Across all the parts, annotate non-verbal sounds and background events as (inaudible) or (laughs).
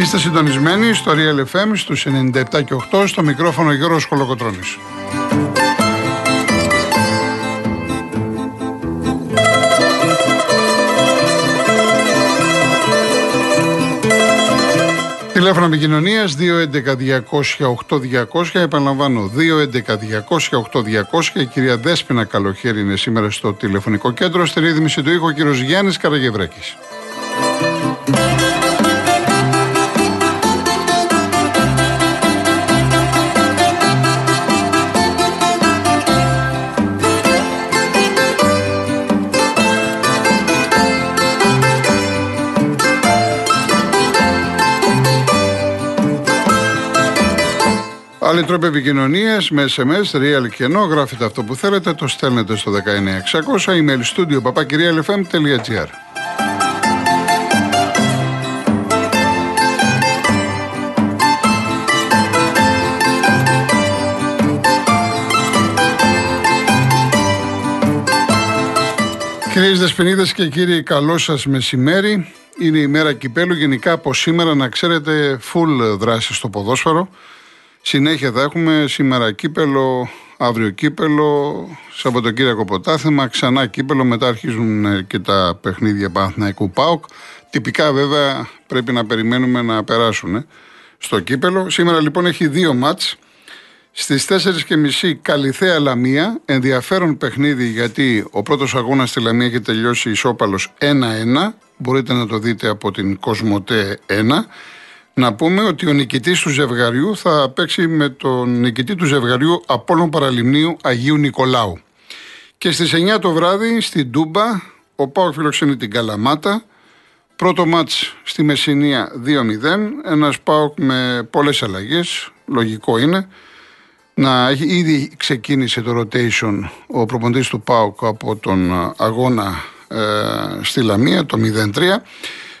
Είστε συντονισμένοι στο Real FM στους 97 και 8 στο μικρόφωνο Γιώργος Κολοκοτρώνης. Τηλέφωνο επικοινωνίας 211-200-8200. Επαναλαμβάνω, 211-200-8200. Η κυρία Δέσπινα Καλοχέρη είναι σήμερα στο τηλεφωνικό κέντρο. Στη ρύθμιση του ήχου ο κύριος Γιάννης Καραγευρέκη. Άλλοι τρόποι επικοινωνίας με SMS, real και ενώ γράφετε αυτό που θέλετε, το στέλνετε στο 19600 email studio papakirialfm.gr. Κυρίες Δεσποινίδες και κύριοι, καλό σας μεσημέρι. Είναι η μέρα κυπέλου. Γενικά από σήμερα να ξέρετε full δράση στο ποδόσφαιρο. Συνέχεια θα έχουμε σήμερα κύπελο, αύριο κύπελο, Σαββατοκύριακο ποτάθεμα, ξανά κύπελο, μετά αρχίζουν ε, και τα παιχνίδια Παναθηναϊκού ΠΑΟΚ. Τυπικά βέβαια πρέπει να περιμένουμε να περάσουν ε, στο κύπελο. Σήμερα λοιπόν έχει δύο μάτς. Στις 4.30 Καλυθέα Λαμία, ενδιαφέρον παιχνίδι γιατί ο πρώτος αγώνας στη Λαμία έχει τελειώσει ισόπαλος 1-1. Μπορείτε να το δείτε από την Κοσμοτέ 1. Να πούμε ότι ο νικητής του ζευγαριού θα παίξει με τον νικητή του ζευγαριού Απόλλων Παραλιμνίου Αγίου Νικολάου. Και στις 9 το βράδυ στην Τούμπα ο Πάοκ φιλοξενεί την Καλαμάτα. Πρώτο μάτς στη Μεσσηνία 2-0. Ένας Πάοκ με πολλές αλλαγές, λογικό είναι. Να έχει ήδη ξεκίνησε το rotation ο προποντής του Πάοκ από τον αγώνα ε, στη Λαμία, το 0-3.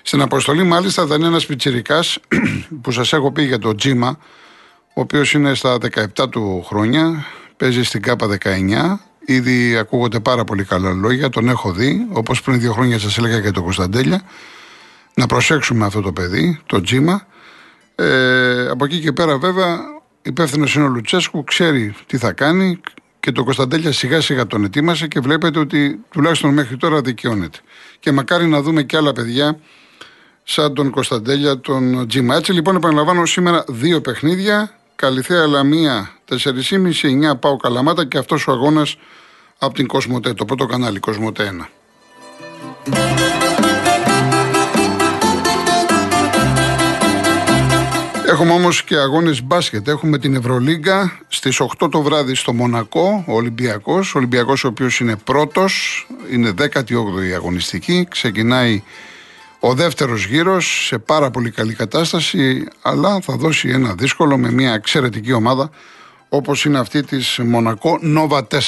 Στην αποστολή, μάλιστα, θα είναι ένας πιτσυρικά (clears throat) που σας έχω πει για το Τζίμα, ο οποίος είναι στα 17 του χρόνια, παίζει στην ΚΑΠΑ 19. Ήδη ακούγονται πάρα πολύ καλά λόγια, τον έχω δει, όπως πριν δύο χρόνια σας έλεγα και το Κωνσταντέλια. Να προσέξουμε αυτό το παιδί, το Τζίμα. Ε, από εκεί και πέρα, βέβαια, υπεύθυνος είναι ο Λουτσέσκου, ξέρει τι θα κάνει και το Κωνσταντέλια σιγά σιγά τον ετοίμασε και βλέπετε ότι τουλάχιστον μέχρι τώρα δικαιώνεται. Και μακάρι να δούμε και άλλα παιδιά σαν τον Κωνσταντέλια, τον Τζίμα. Έτσι λοιπόν επαναλαμβάνω σήμερα δύο παιχνίδια. Καλυθέα Λαμία 4,5-9 πάω Καλαμάτα και αυτός ο αγώνας από την Κοσμοτέ, το πρώτο κανάλι, Κοσμοτέ 1. Έχουμε όμως και αγώνες μπάσκετ. Έχουμε την Ευρωλίγκα στις 8 το βράδυ στο Μονακό, ο Ολυμπιακός. Ο Ολυμπιακός ο οποίος είναι πρώτος, είναι 18η αγωνιστική. Ξεκινάει ο δεύτερος γύρος σε πάρα πολύ καλή κατάσταση, αλλά θα δώσει ένα δύσκολο με μια εξαιρετική ομάδα όπως είναι αυτή της Μονακό Νόβα 4.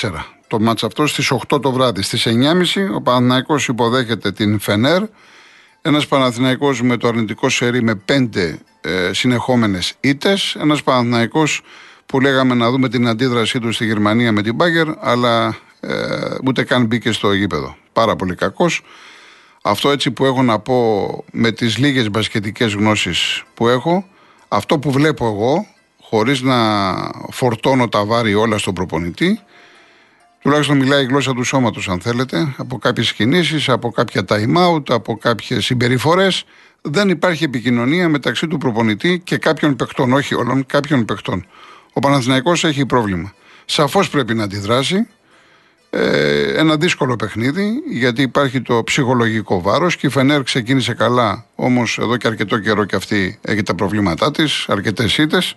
Το μάτς αυτό στις 8 το βράδυ. Στις 9.30 ο Παναθηναϊκός υποδέχεται την Φενέρ. Ένας Παναθηναϊκός με το αρνητικό σερί με πέντε ε, συνεχόμενες ήττες. Ένας Παναθηναϊκός που λέγαμε να δούμε την αντίδρασή του στη Γερμανία με την Μπάγκερ, αλλά ε, ούτε καν μπήκε στο γήπεδο. Πάρα πολύ κακός. Αυτό έτσι που έχω να πω με τις λίγες μπασκετικές γνώσεις που έχω, αυτό που βλέπω εγώ, χωρίς να φορτώνω τα βάρη όλα στον προπονητή, τουλάχιστον μιλάει η γλώσσα του σώματος αν θέλετε, από κάποιες κινήσεις, από κάποια time out, από κάποιες συμπεριφορές, δεν υπάρχει επικοινωνία μεταξύ του προπονητή και κάποιων παιχτών, όχι όλων, κάποιων παιχτών. Ο Παναθηναϊκός έχει πρόβλημα. Σαφώς πρέπει να αντιδράσει, ε, ένα δύσκολο παιχνίδι γιατί υπάρχει το ψυχολογικό βάρος και η Φενέρ ξεκίνησε καλά. Όμως εδώ και αρκετό καιρό και αυτή έχει τα προβλήματά της, αρκετές ήττες.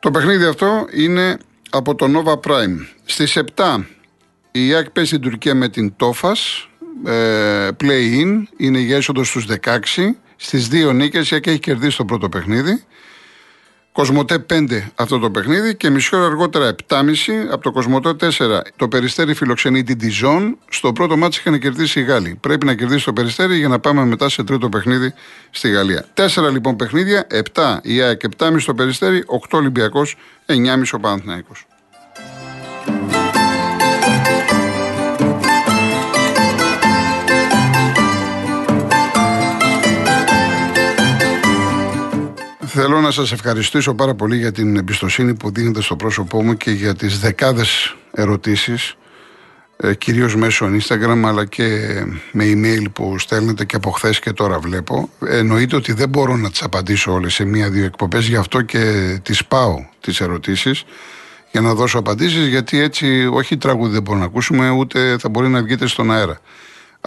Το παιχνίδι αυτό είναι από το Nova Prime. Στις 7 η ΙΑΚ παίζει στην Τουρκία με την Τόφας. Ε, play-in είναι για έσοδο στους 16. Στις 2 νίκες η ΙΑΚ έχει κερδίσει το πρώτο παιχνίδι. Κοσμοτέ 5 αυτό το παιχνίδι και μισή ώρα αργότερα 7,5 από το Κοσμοτέ 4 το Περιστέρι φιλοξενεί την Τιζόν. Στο πρώτο μάτι είχαν κερδίσει οι Γάλλοι. Πρέπει να κερδίσει το Περιστέρι για να πάμε μετά σε τρίτο παιχνίδι στη Γαλλία. Τέσσερα λοιπόν παιχνίδια, 7 η ΑΕΚ, 7,5 το Περιστέρι, 8 Ολυμπιακός, 9,5 ο Παναθηναϊκός. Θέλω να σας ευχαριστήσω πάρα πολύ για την εμπιστοσύνη που δίνετε στο πρόσωπό μου και για τις δεκάδες ερωτήσεις ε, κυρίως μέσω Instagram αλλά και με email που στέλνετε και από χθες και τώρα βλέπω. Εννοείται ότι δεν μπορώ να τις απαντήσω όλες σε μία-δύο εκπομπές, γι' αυτό και τις πάω τις ερωτήσεις για να δώσω απαντήσεις γιατί έτσι όχι τραγούδι δεν μπορούμε να ακούσουμε ούτε θα μπορεί να βγείτε στον αέρα.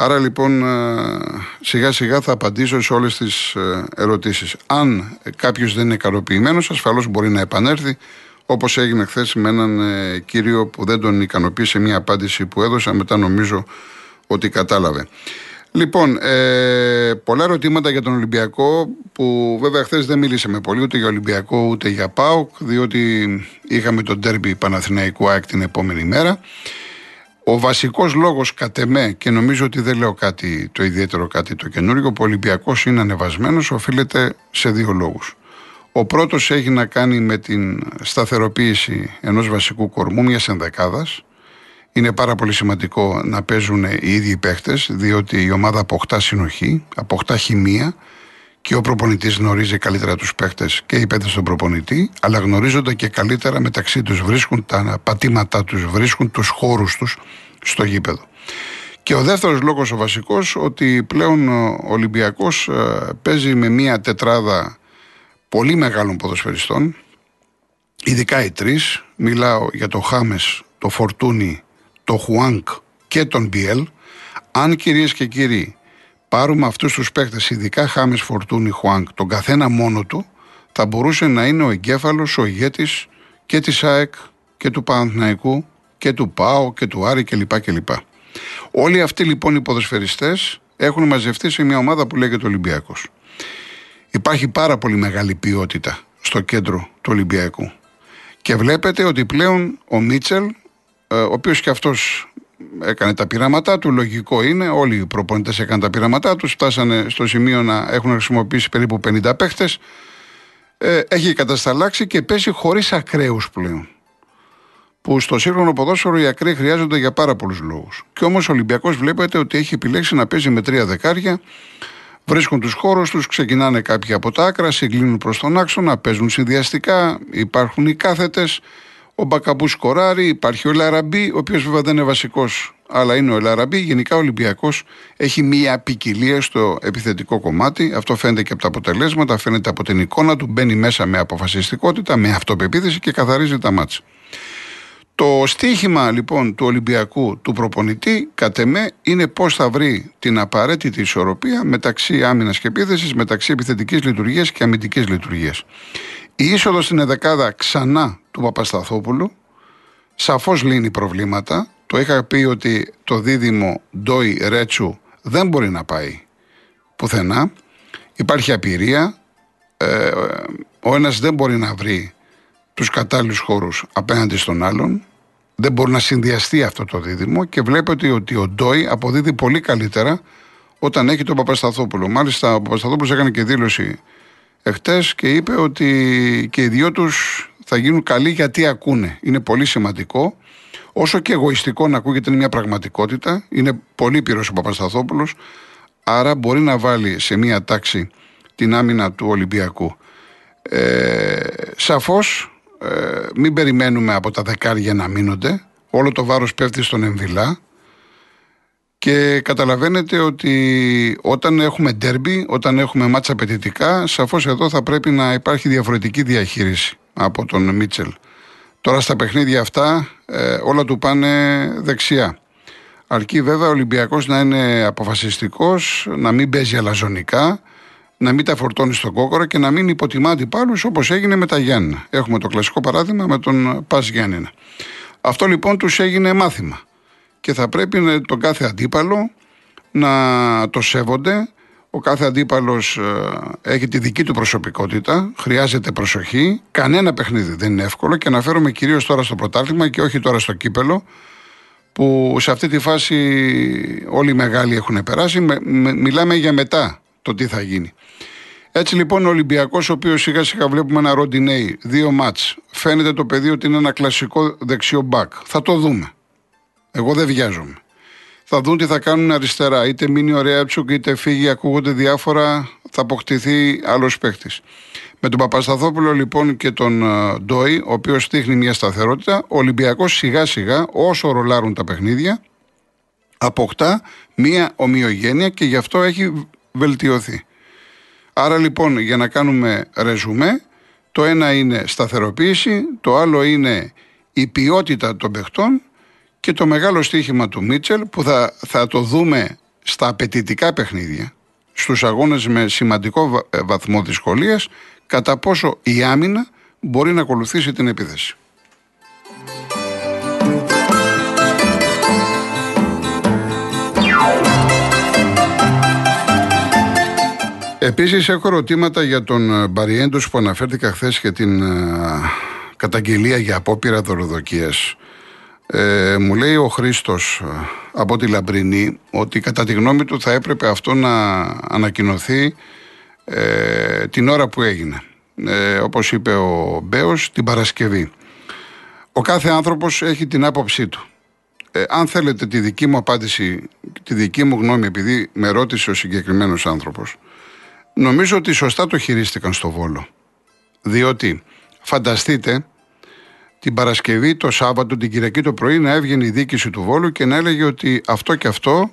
Άρα λοιπόν ε, σιγά σιγά θα απαντήσω σε όλες τις ε, ερωτήσεις. Αν κάποιος δεν είναι ικανοποιημένος ασφαλώς μπορεί να επανέλθει όπως έγινε χθες με έναν ε, κύριο που δεν τον ικανοποίησε μια απάντηση που έδωσα μετά νομίζω ότι κατάλαβε. Λοιπόν, ε, πολλά ερωτήματα για τον Ολυμπιακό που βέβαια χθες δεν μίλησαμε πολύ ούτε για Ολυμπιακό ούτε για ΠΑΟΚ διότι είχαμε τον τέρμπι Παναθηναϊκού ΑΕΚ την επόμενη μέρα. Ο βασικός λόγος κατ' εμέ, και νομίζω ότι δεν λέω κάτι το ιδιαίτερο, κάτι το καινούργιο, που ο Ολυμπιακός είναι ανεβασμένος, οφείλεται σε δύο λόγους. Ο πρώτος έχει να κάνει με την σταθεροποίηση ενός βασικού κορμού, μιας ενδεκάδας. Είναι πάρα πολύ σημαντικό να παίζουν οι ίδιοι παίχτε, διότι η ομάδα αποκτά συνοχή, αποκτά χημεία και ο προπονητής γνωρίζει καλύτερα τους παίχτες και οι παίχτε τον προπονητή, αλλά γνωρίζονται και καλύτερα μεταξύ τους. Βρίσκουν τα πατήματά τους, βρίσκουν τους χώρους τους στο γήπεδο. Και ο δεύτερος λόγος, ο βασικός, ότι πλέον ο Ολυμπιακός ε, παίζει με μία τετράδα πολύ μεγάλων ποδοσφαιριστών, ειδικά οι τρεις. Μιλάω για το Χάμες, το Φορτούνι, το Χουάνκ και τον Μπιέλ. Αν κυρίες και κύριοι πάρουμε αυτούς τους παίκτες, ειδικά Χάμε, Φορτούνι, Χουάνκ, τον καθένα μόνο του, θα μπορούσε να είναι ο εγκέφαλος, ο ηγέτης και της ΑΕΚ και του Παναθηναϊκού και του ΠΑΟ και του Άρη κλπ. κλπ. Όλοι αυτοί λοιπόν οι ποδοσφαιριστές έχουν μαζευτεί σε μια ομάδα που λέγεται Ολυμπιακός. Υπάρχει πάρα πολύ μεγάλη ποιότητα στο κέντρο του Ολυμπιακού. Και βλέπετε ότι πλέον ο Μίτσελ, ε, ο οποίος και αυτός έκανε τα πειράματά του, λογικό είναι, όλοι οι προπονητές έκαναν τα πειράματά τους, φτάσανε στο σημείο να έχουν χρησιμοποιήσει περίπου 50 παίχτες, ε, έχει κατασταλάξει και πέσει χωρίς ακραίους πλέον. Που στο σύγχρονο ποδόσφαιρο οι ακραίοι χρειάζονται για πάρα πολλούς λόγους. Και όμως ο Ολυμπιακός βλέπετε ότι έχει επιλέξει να παίζει με τρία δεκάρια Βρίσκουν τους χώρους τους, ξεκινάνε κάποιοι από τα άκρα, συγκλίνουν προς τον άξονα, παίζουν συνδυαστικά, υπάρχουν οι κάθετες. Ο Μπακαμπούς σκοράρει, υπάρχει ο Λαραμπή, ο οποίος βέβαια δεν είναι βασικός, αλλά είναι ο Λαραμπή. Γενικά ο Ολυμπιακός έχει μία ποικιλία στο επιθετικό κομμάτι. Αυτό φαίνεται και από τα αποτελέσματα, φαίνεται από την εικόνα του. Μπαίνει μέσα με αποφασιστικότητα, με αυτοπεποίθηση και καθαρίζει τα μάτια. Το στίχημα λοιπόν του Ολυμπιακού του προπονητή, κατ' εμέ, είναι πώς θα βρει την απαραίτητη ισορροπία μεταξύ άμυνας και επίθεσης, μεταξύ επιθετικής λειτουργίας και αμυντικής λειτουργίας. Η είσοδος στην εδεκάδα ξανά του Παπασταθόπουλου σαφώς λύνει προβλήματα. Το είχα πει ότι το δίδυμο Ντόι Ρέτσου δεν μπορεί να πάει πουθενά. Υπάρχει απειρία. Ε, ο ένας δεν μπορεί να βρει τους κατάλληλους χώρους απέναντι στον άλλον δεν μπορεί να συνδυαστεί αυτό το δίδυμο και βλέπετε ότι ο Ντόι αποδίδει πολύ καλύτερα όταν έχει τον Παπασταθόπουλο. Μάλιστα, ο Παπασταθόπουλος έκανε και δήλωση εχθές και είπε ότι και οι δυο τους θα γίνουν καλοί γιατί ακούνε. Είναι πολύ σημαντικό. Όσο και εγωιστικό να ακούγεται είναι μια πραγματικότητα. Είναι πολύ πυρός ο Παπασταθόπουλος. Άρα μπορεί να βάλει σε μια τάξη την άμυνα του Ολυμπιακού. Ε, σαφώς ε, μην περιμένουμε από τα δεκάρια να μείνονται. Όλο το βάρος πέφτει στον Εμβιλά. Και καταλαβαίνετε ότι όταν έχουμε ντέρμπι, όταν έχουμε μάτσα απαιτητικά, σαφώς εδώ θα πρέπει να υπάρχει διαφορετική διαχείριση από τον Μίτσελ. Τώρα στα παιχνίδια αυτά ε, όλα του πάνε δεξιά. Αρκεί βέβαια ο Ολυμπιακός να είναι αποφασιστικός, να μην παίζει αλαζονικά, να μην τα φορτώνει στον κόκορα και να μην υποτιμά αντιπάλους όπως έγινε με τα Γιάννη. Έχουμε το κλασικό παράδειγμα με τον Πας Γιάννηνα. Αυτό λοιπόν τους έγινε μάθημα. Και θα πρέπει τον κάθε αντίπαλο να το σέβονται. Ο κάθε αντίπαλος ε, έχει τη δική του προσωπικότητα, χρειάζεται προσοχή. Κανένα παιχνίδι δεν είναι εύκολο και αναφέρομαι κυρίως τώρα στο πρωτάθλημα και όχι τώρα στο κύπελο, που σε αυτή τη φάση όλοι οι μεγάλοι έχουν περάσει. μιλάμε για μετά το τι θα γίνει. Έτσι λοιπόν ο Ολυμπιακός, ο οποίος σιγά σιγά βλέπουμε ένα ροντινέι, δύο μάτς, φαίνεται το παιδί ότι είναι ένα κλασικό δεξιό μπακ. Θα το δούμε. Εγώ δεν βιάζομαι. θα δουν τι θα κάνουν αριστερά. Είτε μείνει ο Ρέατσουκ, είτε φύγει, ακούγονται διάφορα, θα αποκτηθεί άλλος παίχτης. Με τον Παπασταθόπουλο λοιπόν και τον ε, Ντόι, ο οποίος δείχνει μια σταθερότητα, ο Ολυμπιακός σιγά σιγά, όσο ρολάρουν τα παιχνίδια, αποκτά μια ομοιογένεια και γι' αυτό έχει βελτιωθεί. Άρα λοιπόν για να κάνουμε ρεζουμέ, το ένα είναι σταθεροποίηση, το άλλο είναι η ποιότητα των παιχτών και το μεγάλο στοίχημα του Μίτσελ που θα, θα το δούμε στα απαιτητικά παιχνίδια, στους αγώνες με σημαντικό ε, βαθμό δυσκολίας, κατά πόσο η άμυνα μπορεί να ακολουθήσει την επίθεση. Επίσης, έχω ερωτήματα για τον ε, Μπαριέντος που αναφέρθηκα χθες και την ε, καταγγελία για απόπειρα δωροδοκίας. Ε, μου λέει ο Χρήστος ε, από τη Λαμπρινή ότι κατά τη γνώμη του θα έπρεπε αυτό να ανακοινωθεί ε, την ώρα που έγινε. Ε, όπως είπε ο Μπέος, την Παρασκευή. Ο κάθε άνθρωπος έχει την άποψή του. Ε, αν θέλετε τη δική μου απάντηση, τη δική μου γνώμη, επειδή με ρώτησε ο συγκεκριμένος άνθρωπος, νομίζω ότι σωστά το χειρίστηκαν στο Βόλο. Διότι φανταστείτε την Παρασκευή, το Σάββατο, την Κυριακή το πρωί να έβγαινε η δίκηση του Βόλου και να έλεγε ότι αυτό και αυτό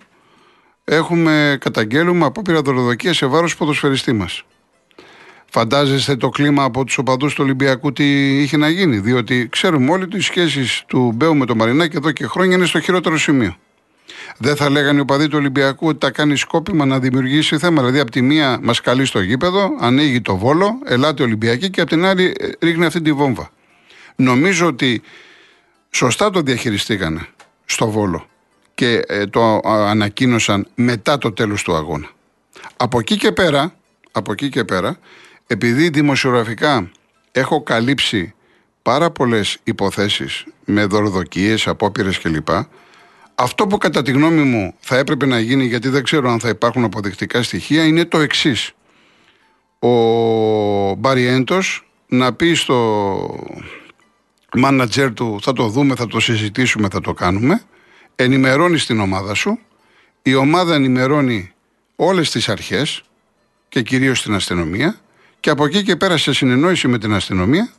έχουμε καταγγέλουμε απόπειρα δωροδοκία σε βάρος ποδοσφαιριστή μας. Φαντάζεστε το κλίμα από τους οπαδούς του Ολυμπιακού τι είχε να γίνει. Διότι ξέρουμε όλοι ότι οι σχέσεις του Μπέου με το Μαρινάκη εδώ και χρόνια είναι στο χειρότερο σημείο. Δεν θα λέγανε οι οπαδοί του Ολυμπιακού ότι τα κάνει σκόπιμα να δημιουργήσει θέμα. Δηλαδή, από τη μία μας καλεί στο γήπεδο, ανοίγει το βόλο, ελάτε Ολυμπιακή και από την άλλη ε, ρίχνει αυτή τη βόμβα. Νομίζω ότι σωστά το διαχειριστήκανε στο Βόλο και ε, το ανακοίνωσαν μετά το τέλος του αγώνα. Από εκεί και πέρα, από εκεί και πέρα, επειδή δημοσιογραφικά έχω καλύψει πάρα πολλές υποθέσεις με δορδοκίες, απόπειρες κλπ. Αυτό που κατά τη γνώμη μου θα έπρεπε να γίνει, γιατί δεν ξέρω αν θα υπάρχουν αποδεικτικά στοιχεία, είναι το εξής. Ο Μπαριέντος να πει στο μάνατζερ του θα το δούμε, θα το συζητήσουμε, θα το κάνουμε. Ενημερώνεις την ομάδα σου. Η ομάδα ενημερώνει όλες τις αρχές και κυρίως την αστυνομία και από εκεί και πέρα σε συνεννόηση με την αστυνομία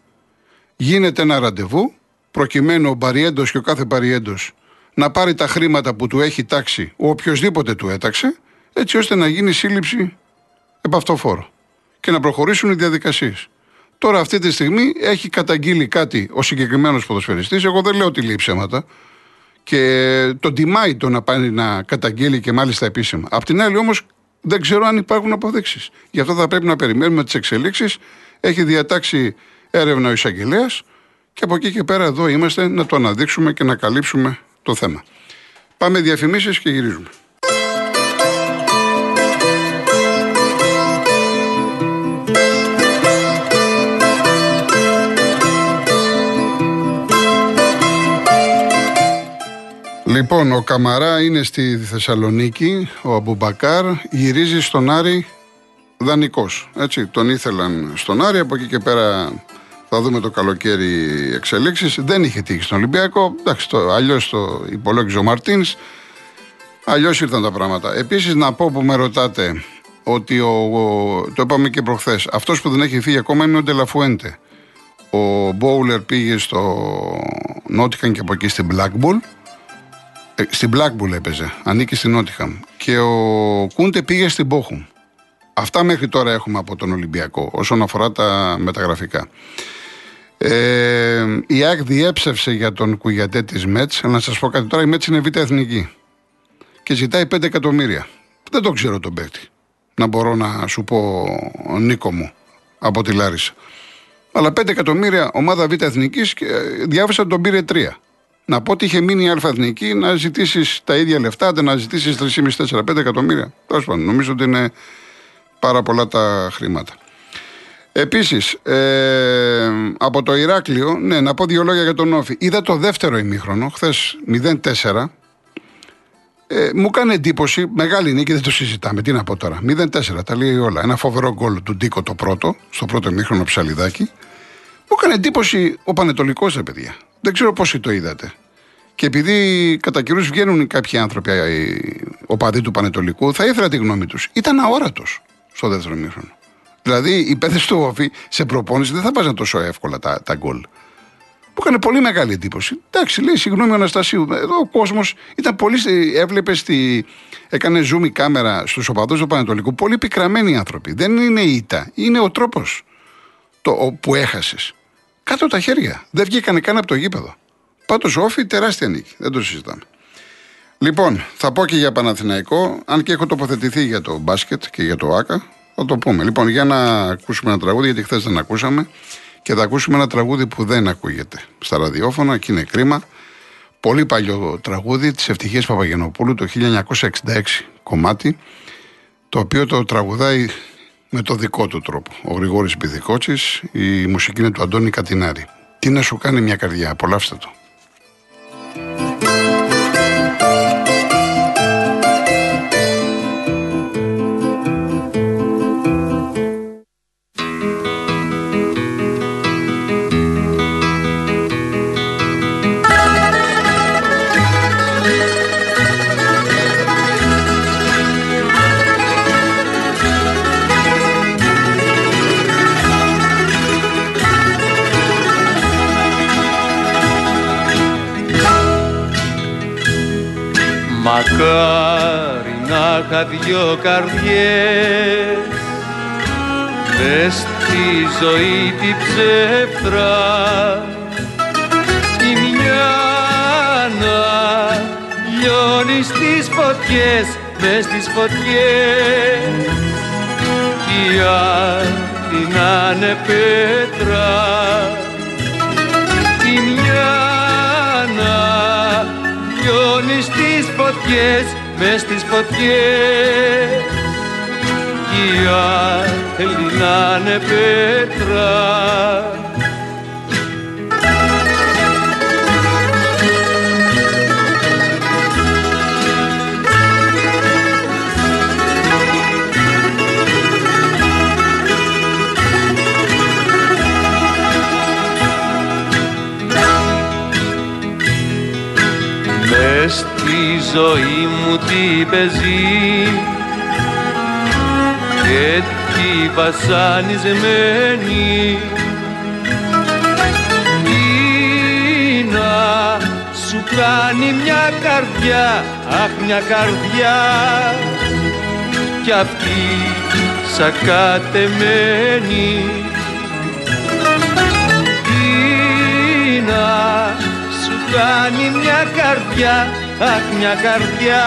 γίνεται ένα ραντεβού προκειμένου ο Μπαριέντος και ο κάθε Μπαριέντος να πάρει τα χρήματα που του έχει τάξει ο οποιοδήποτε του έταξε έτσι ώστε να γίνει σύλληψη επαυτοφόρο και να προχωρήσουν οι διαδικασίες. Τώρα αυτή τη στιγμή έχει καταγγείλει κάτι ο συγκεκριμένος ποδοσφαιριστής. Εγώ δεν λέω ότι λέει ψέματα. Και τον τιμάει το να πάει να καταγγείλει και μάλιστα επίσημα. Απ' την άλλη όμως δεν ξέρω αν υπάρχουν αποδείξεις. Γι' αυτό θα πρέπει να περιμένουμε τις εξελίξεις. Έχει διατάξει έρευνα ο εισαγγελέας και από εκεί και πέρα εδώ είμαστε να το αναδείξουμε και να καλύψουμε το θέμα. Πάμε διαφημίσεις και γυρίζουμε. Λοιπόν, ο Καμαρά είναι στη Θεσσαλονίκη, ο Αμπουμπακάρ γυρίζει στον Άρη δανεικός. Έτσι, τον ήθελαν στον Άρη, από εκεί και πέρα θα δούμε το καλοκαίρι εξελίξεις. Δεν είχε τύχει στον Ολυμπιακό. Εντάξει, το, αλλιώς το υπολόγιζε ο Μαρτίνς. Αλλιώς ήρθαν τα πράγματα. Επίσης, να πω που με ρωτάτε ότι ο, το είπαμε και προχθές. Αυτός που δεν έχει φύγει ακόμα είναι ο Ντελαφουέντε. Ο Μπόουλερ πήγε στο Νότικαν και από εκεί στην Black Bull. Ε, στην Blackpool έπαιζε, ανήκει στην Νότιχαμ. Και ο Κούντε πήγε στην Πόχουμ. Αυτά μέχρι τώρα έχουμε από τον Ολυμπιακό όσον αφορά τα μεταγραφικά. Ε, η ΑΕΚ διέψευσε για τον Κουγιατέ της ΜΕΤ. Να σας πω κάτι τώρα: η ΜΕΤ είναι β' εθνική και ζητάει 5 εκατομμύρια. Δεν το ξέρω τον παίκτη. Να μπορώ να σου πω, Νίκο μου, από τη Λάρισα. Αλλά 5 εκατομμύρια ομάδα β' εθνικής και διάβασα τον πήρε 3. Να πω ότι είχε μείνει η Αλφαθνική να ζητήσεις τα ίδια λεφτά, να ζητήσεις 3,5-4-5 εκατομμύρια. Τέλος πάντων, νομίζω ότι είναι πάρα πολλά τα χρήματα. Επίσης, ε, από το Ηράκλειο, ναι, να πω δύο λόγια για τον Όφη. Είδα το δεύτερο ημίχρονο, χθες 0-4. Ε, μου έκανε εντύπωση, μεγάλη νίκη, δεν το συζητάμε. Τι να πω τώρα. 0-4, τα λέει όλα. Ένα φοβερό γκολ του Ντίκο το πρώτο, στο πρώτο ημίχρονο ψαλιδάκι. Μου έκανε εντύπωση ο Πανετολικός, ρε παιδιά. Δεν ξέρω πόσοι το είδατε. Και επειδή κατά καιρούς βγαίνουν κάποιοι άνθρωποι, οπαδοί του Πανετολικού, θα ήθελα τη γνώμη τους. Ήταν αόρατος στο δεύτερο μήχρονο. Δηλαδή, η πέθεση του Όφη σε προπόνηση δεν θα βάζαν τόσο εύκολα τα, τα γκολ. Μου έκανε πολύ μεγάλη εντύπωση. Εντάξει, λέει, συγγνώμη, Αναστασίου. Εδώ ο κόσμος ήταν πολύ. Έβλεπε στη. Έκανε zoom η κάμερα στους οπαδούς του Πανετολικού. Πολύ πικραμένοι άνθρωποι. Δεν είναι η ήττα. Είναι ο τρόπος που έχασες. Κάτω τα χέρια. Δεν βγήκαν καν από το γήπεδο. Πάντως όφη τεράστια νίκη. Δεν το συζητάμε. Λοιπόν, θα πω και για Παναθηναϊκό, αν και έχω τοποθετηθεί για το μπάσκετ και για το ΆΚΑ, θα το πούμε. Λοιπόν, για να ακούσουμε ένα τραγούδι, γιατί χθες δεν ακούσαμε, και θα ακούσουμε ένα τραγούδι που δεν ακούγεται στα ραδιόφωνα και είναι κρίμα. Πολύ παλιό τραγούδι της Ευτυχίας Παπαγενοπούλου το 1966 κομμάτι, το οποίο το τραγουδάει με το δικό του τρόπο. Ο Γρηγόρης Μπιδικότσης, η μουσική είναι του Αντώνη Κατινάρη. Τι να σου κάνει μια καρδιά, απολαύστε το. Μακάρι να είχα δυο καρδιές. Μες στη ζωή τη ψεύτρα η μια να λιώνει στις φωτιές μες στις φωτιές. Κι η άλλη να είναι πέτρα. Η μια να λιώνει στις φωτιές, μες στις φωτιές. Κι η άλλη να είναι πέτρα ζωή μου τι παίζει. Και τι βασανισμένη. Τι να σου κάνει μια καρδιά, αχ μια καρδιά. Κι αυτή σακατεμένη. Τι να σου κάνει μια καρδιά αχ μια καρδιά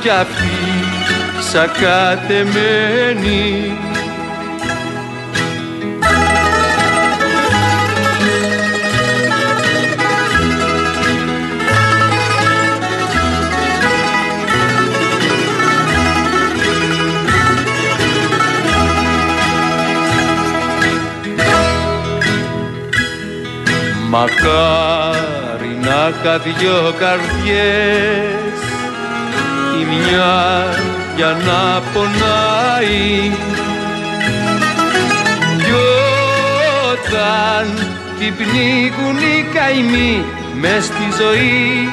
κι αυτή σακατεμένη Μακάρι να είχα δυο καρδιές. Η μια για να πονάει. Κι όταν την πνίγουν οι καημοί μες στη ζωή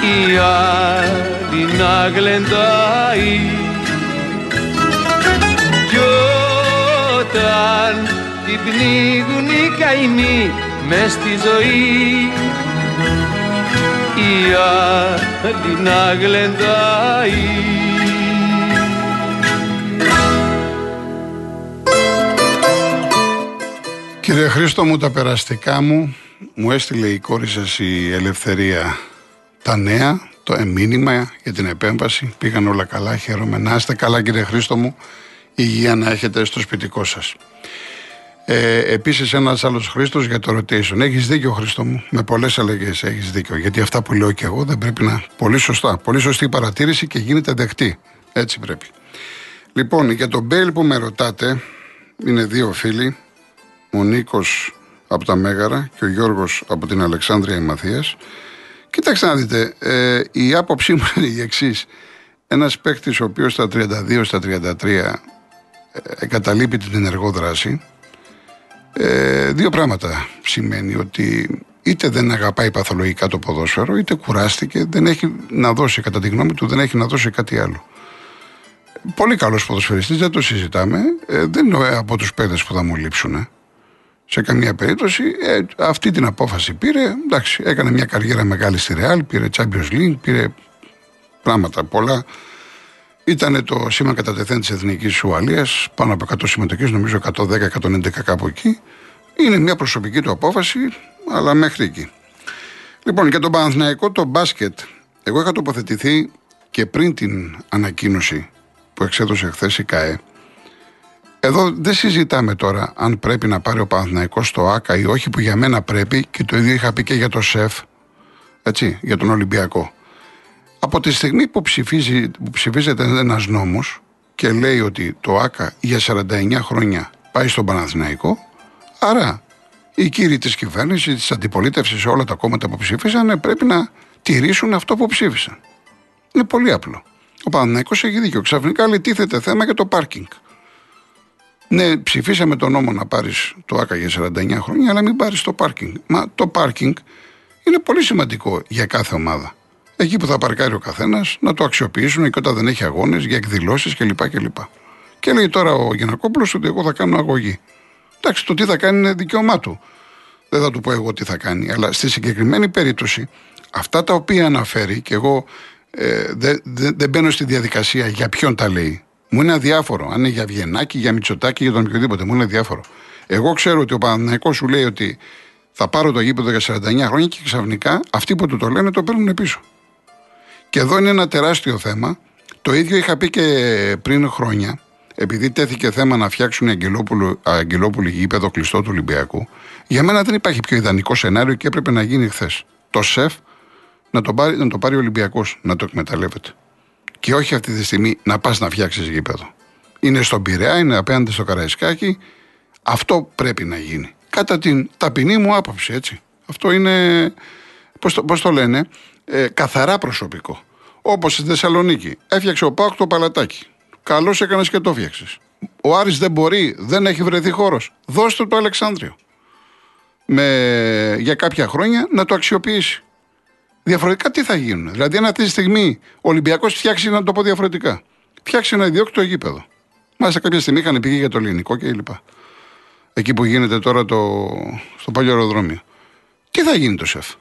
η άλλη να γλεντάει. Κι όταν την πνίγουν οι καημοί μες στη ζωή η άλλη να γλεντάει Κύριε Χρήστο μου τα περαστικά μου μου έστειλε η κόρη σας η Ελευθερία τα νέα, το μήνυμα για την επέμβαση. Πήγαν όλα καλά, χαίρομαι. Να είστε καλά κύριε Χρήστο μου, υγεία να έχετε στο σπιτικό σας. Ε, Επίσης, ένας άλλος Χρήστος για το rotation. Έχεις δίκιο, Χρήστο μου. Με πολλές αλλαγές έχεις δίκιο. Γιατί αυτά που λέω και εγώ δεν πρέπει να. Πολύ σωστά. Πολύ σωστή παρατήρηση και γίνεται δεκτή. Έτσι πρέπει. Λοιπόν, για τον Μπέιλ που με ρωτάτε, είναι δύο φίλοι. Ο Νίκος από τα Μέγαρα και ο Γιώργος από την Αλεξάνδρεια η Μαθίας. Κοιτάξτε να δείτε, ε, η άποψή μου είναι η εξής. Ένας παίκτης ο οποίος στα 32, στα 33 ε, εγκαταλείπει την ενεργό δράση, ε, δύο πράγματα σημαίνει ότι είτε δεν αγαπάει παθολογικά το ποδόσφαιρο, είτε κουράστηκε, δεν έχει να δώσει, κατά τη γνώμη του, δεν έχει να δώσει κάτι άλλο. Πολύ καλός ποδοσφαιριστής, δεν το συζητάμε. Ε, δεν είναι από τους παίδε που θα μου λείψουν. Ε. Σε καμία περίπτωση. Ε, αυτή την απόφαση πήρε. Εντάξει, έκανε μια καριέρα μεγάλη στη Ρεάλ, πήρε Champions League, πήρε πράγματα πολλά. Ήταν το σήμα κατά τεθέν της Εθνικής Ουαλίας, πάνω από 100 συμμετοχέ, νομίζω 110-111 κάπου εκεί. Είναι μια προσωπική του απόφαση, αλλά μέχρι εκεί. Λοιπόν, για τον Παναθηναϊκό, το μπάσκετ, εγώ είχα τοποθετηθεί και πριν την ανακοίνωση που εξέδωσε χθες η ΚΑΕ. Εδώ δεν συζητάμε τώρα αν πρέπει να πάρει ο Παναθηναϊκός στο ΆΚΑ ή όχι, που για μένα πρέπει και το ίδιο είχα πει και για το ΣΕΦ, έτσι, για τον Ολυμπιακό. Από τη στιγμή που, ψηφίζει, που ψηφίζεται ένας νόμος και λέει ότι το ΆΚΑ για 49 χρόνια πάει στον Παναθηναϊκό, άρα οι κύριοι της κυβέρνησης, της αντιπολίτευσης, όλα τα κόμματα που ψήφισαν πρέπει να τηρήσουν αυτό που ψήφισαν. Είναι πολύ απλό. Ο Παναθυναϊκό έχει δίκιο. Ξαφνικά λέει τίθεται θέμα για το πάρκινγκ. Ναι, ψηφίσαμε τον νόμο να πάρεις το ΆΚΑ για 49 χρόνια, αλλά μην πάρεις το πάρκινγκ. Μα το πάρκινγκ είναι πολύ σημαντικό για κάθε ομάδα. Εκεί που θα παρκάρει ο καθένας, να το αξιοποιήσουν και όταν δεν έχει αγώνες, για εκδηλώσεις κλπ. κλπ. Και λέει τώρα ο Γιανακόπουλος ότι εγώ θα κάνω αγωγή. Εντάξει, το τι θα κάνει είναι δικαίωμά του. Δεν θα του πω εγώ τι θα κάνει. Αλλά στη συγκεκριμένη περίπτωση, αυτά τα οποία αναφέρει, και εγώ ε, δεν δε, δε μπαίνω στη διαδικασία για ποιον τα λέει. Μου είναι αδιάφορο. Αν είναι για Βιενάκη, για Μητσοτάκη, για τον οποιοδήποτε. Μου είναι αδιάφορο. Εγώ ξέρω ότι ο Παναναναϊκό σου λέει ότι θα πάρω το γήπεδο για 49 χρόνια και ξαφνικά αυτοί που του το λένε το παίρνουν πίσω. Και εδώ είναι ένα τεράστιο θέμα. Το ίδιο είχα πει και πριν χρόνια, επειδή τέθηκε θέμα να φτιάξουν Αγγελόπουλο γήπεδο κλειστό του Ολυμπιακού. Για μένα δεν υπάρχει πιο ιδανικό σενάριο και έπρεπε να γίνει χθες. Το ΣΕΦ να το πάρει, να το πάρει ο Ολυμπιακός να το εκμεταλλεύεται. Και όχι αυτή τη στιγμή να πας να φτιάξεις γήπεδο. Είναι στον Πειραιά, είναι απέναντι στο Καραϊσκάκι. Αυτό πρέπει να γίνει. Κατά την ταπεινή μου άποψη, έτσι. Αυτό είναι, πώς το, πώς το λένε, ε, καθαρά προσωπικό. Όπως στη Θεσσαλονίκη. Έφτιαξε ο Πάοκ το παλατάκι. Καλώς έκανες και το έφτιαξες. Ο Άρης δεν μπορεί, δεν έχει βρεθεί χώρος. Δώστε το Αλεξάνδριο. Με, για κάποια χρόνια να το αξιοποιήσει. Διαφορετικά τι θα γίνουν. Δηλαδή, αν αυτή τη στιγμή ο Ολυμπιακός φτιάξει, να το πω διαφορετικά, φτιάξει ένα ιδιόκτητο γήπεδο. Μάλιστα, κάποια στιγμή είχαν πηγεί για το ελληνικό κλπ. Εκεί που γίνεται τώρα το, στο παλιό αεροδρόμιο. Τι θα γίνει το σεφ;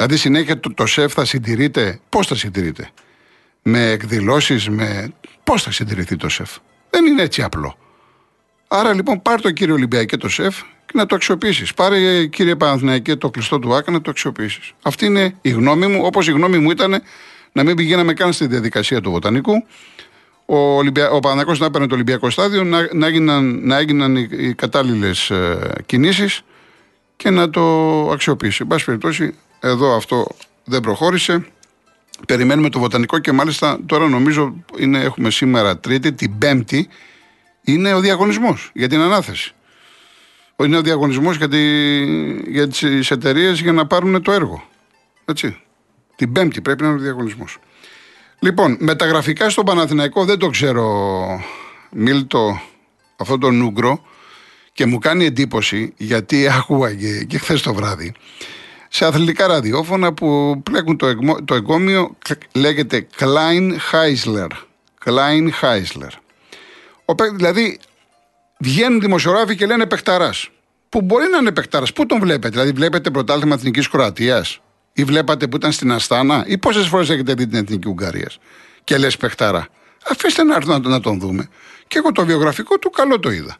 Δηλαδή, συνέχεια το, το σεφ θα συντηρείται; Πώς θα συντηρείται; Με εκδηλώσεις, με. Πώς θα συντηρηθεί το σεφ; Δεν είναι έτσι απλό. Άρα λοιπόν πάρει το κύριο Ολυμπιακό το σεφ και να το αξιοποιήσεις. Πάρε, κύριε Παναθηναϊκέ, το κλειστό του ΆΚΑ να το αξιοποιήσεις. Αυτή είναι η γνώμη μου, όπως η γνώμη μου ήταν να μην πηγαίναμε καν στη διαδικασία του Βοτανικού. Ο, Ολυμπια... ο Παναθηναϊκός να έπαιρνε το Ολυμπιακό στάδιο, να, να έγιναν, να έγιναν οι, οι κατάλληλες ε, κινήσεις και να το αξιοποιήσει. Εν πάση περιπτώσει, εδώ αυτό δεν προχώρησε. Περιμένουμε το Βοτανικό και μάλιστα τώρα νομίζω είναι, έχουμε σήμερα Τρίτη, την Πέμπτη, είναι ο διαγωνισμός για την ανάθεση είναι ο διαγωνισμός για, τη, για τις εταιρείες για να πάρουν το έργο. Έτσι. Την Πέμπτη πρέπει να είναι ο διαγωνισμός. Λοιπόν, μεταγραφικά στο Παναθηναϊκό δεν το ξέρω, Μίλτο, αυτό το νούγκρο και μου κάνει εντύπωση γιατί (laughs) άκουγα και, και χθες το βράδυ σε αθλητικά ραδιόφωνα που πλέκουν το, το εγκόμιο λέγεται Klein Heisler. Klein Heisler. Ο, δηλαδή βγαίνουν δημοσιογράφοι και λένε παιχταράς. Που μπορεί να είναι παιχταράς. Πού τον βλέπετε, Δηλαδή, βλέπετε πρωτάθλημα Εθνικής Κροατίας ή βλέπατε που ήταν στην Αστάνα ή πόσες φορές έχετε δει την Εθνική Ουγγαρίας και λες παιχταρά. Αφήστε να έρθουν να τον δούμε. Και εγώ το βιογραφικό του καλό το είδα.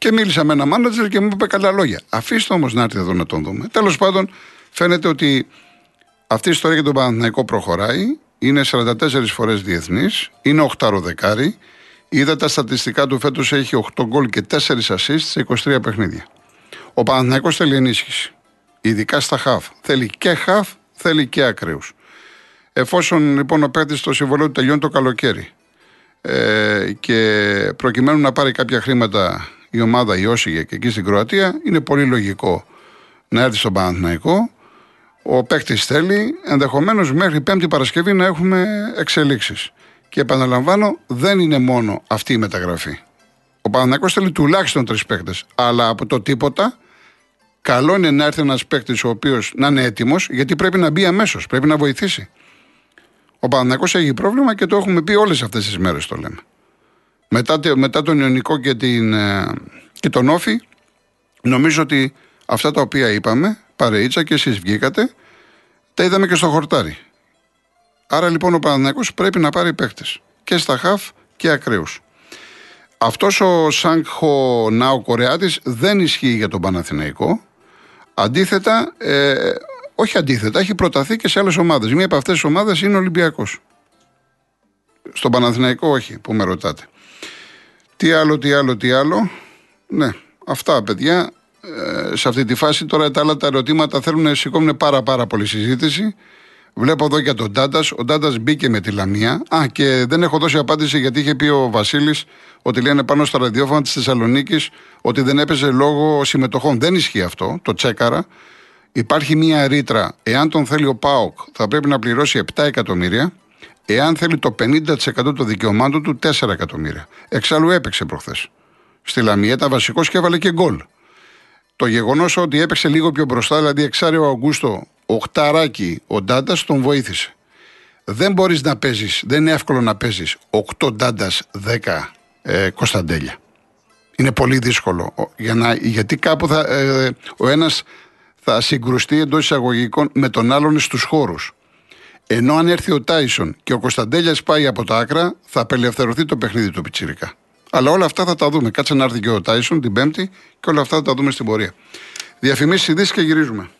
Και μίλησα με ένα μάνατζερ και μου είπε καλά λόγια. Αφήστε όμως να έρθει εδώ να τον δούμε. Τέλος πάντων, φαίνεται ότι αυτή η ιστορία για τον Παναθηναϊκό προχωράει. Είναι 44 φορές διεθνής. Είναι 8 δεκάρι. Είδα τα στατιστικά του φέτος έχει 8 γκολ και 4 assists σε 23 παιχνίδια. Ο Παναθηναϊκός θέλει ενίσχυση. Ειδικά στα χαφ. Θέλει και χαφ, θέλει και ακραίους. Εφόσον λοιπόν ο παίκτης το συμβολό του τελειώνει το καλοκαίρι ε, και προκειμένου να πάρει κάποια χρήματα η ομάδα η Όσιγε και εκεί στην Κροατία, είναι πολύ λογικό να έρθει στον Παναθηναϊκό. Ο παίκτης θέλει ενδεχομένως μέχρι Πέμπτη Παρασκευή να έχουμε εξελίξεις. Και επαναλαμβάνω, δεν είναι μόνο αυτή η μεταγραφή. Ο Παναθηναϊκός θέλει τουλάχιστον τρεις παίκτες. Αλλά από το τίποτα Καλό είναι να έρθει ένας παίκτης ο οποίος να είναι έτοιμος, γιατί πρέπει να μπει αμέσως, πρέπει να βοηθήσει. Ο Παναθυνακό έχει πρόβλημα και το έχουμε πει όλες αυτές τις μέρες το λέμε. Μετά, μετά τον Ιωνικό και, την, ε, και τον Όφη, νομίζω ότι αυτά τα οποία είπαμε, παρείτσα και εσείς βγήκατε, τα είδαμε και στο χορτάρι. Άρα λοιπόν ο Παναθηναϊκός πρέπει να πάρει παίκτες και στα χαφ και ακραίους. Αυτός ο Σάνκχο Νάο Κορεάτης δεν ισχύει για τον Παναθηναϊκό. Αντίθετα, ε, όχι αντίθετα, έχει προταθεί και σε άλλες ομάδες. Μία από αυτές τις ομάδες είναι ο Ολυμπιακός. Στον Παναθηναϊκό, όχι, που με ρωτάτε. Τι άλλο, τι άλλο, τι άλλο. Ναι, αυτά παιδιά. Ε, σε αυτή τη φάση τώρα τα άλλα τα ερωτήματα θέλουν να σηκώνουν πάρα πάρα πολύ συζήτηση. Βλέπω εδώ για τον Τάντας. Ο Τάντας μπήκε με τη Λαμία. Α, και δεν έχω δώσει απάντηση γιατί είχε πει ο Βασίλης ότι λένε πάνω στα ραδιόφωνα της Θεσσαλονίκης ότι δεν έπαιζε λόγω συμμετοχών. Δεν ισχύει αυτό. Το τσέκαρα. Υπάρχει μία ρήτρα. Εάν τον θέλει ο Πάοκ, θα πρέπει να πληρώσει 7 εκατομμύρια. Εάν θέλει το 50% των δικαιωμάτων του, 4 εκατομμύρια. Εξάλλου έπαιξε προχθές. Στη Λαμία ήταν βασικός και έβαλε και γκολ. Το γεγονός ότι έπαιξε λίγο πιο μπροστά, δηλαδή εξάρει ο Αγκούστο, ο Χταράκη, ο Ντάντας, τον βοήθησε. Δεν μπορείς να παίζεις, δεν είναι εύκολο να παίζεις 8 Ντάντας, 10 ε, Κωνσταντέλια. Είναι πολύ δύσκολο. Για να, γιατί κάπου θα, ε, ο ένας θα συγκρουστεί εντός εισαγωγικών με τον άλλον στους χώρους. Ενώ αν έρθει ο Τάισον και ο Κωνσταντέλιας πάει από τα άκρα, θα απελευθερωθεί το παιχνίδι του Πιτσίρικα. Αλλά όλα αυτά θα τα δούμε. Κάτσε να έρθει και ο Τάισον την Πέμπτη και όλα αυτά θα τα δούμε στην πορεία. Διαφημίσεις ειδήσεις και γυρίζουμε.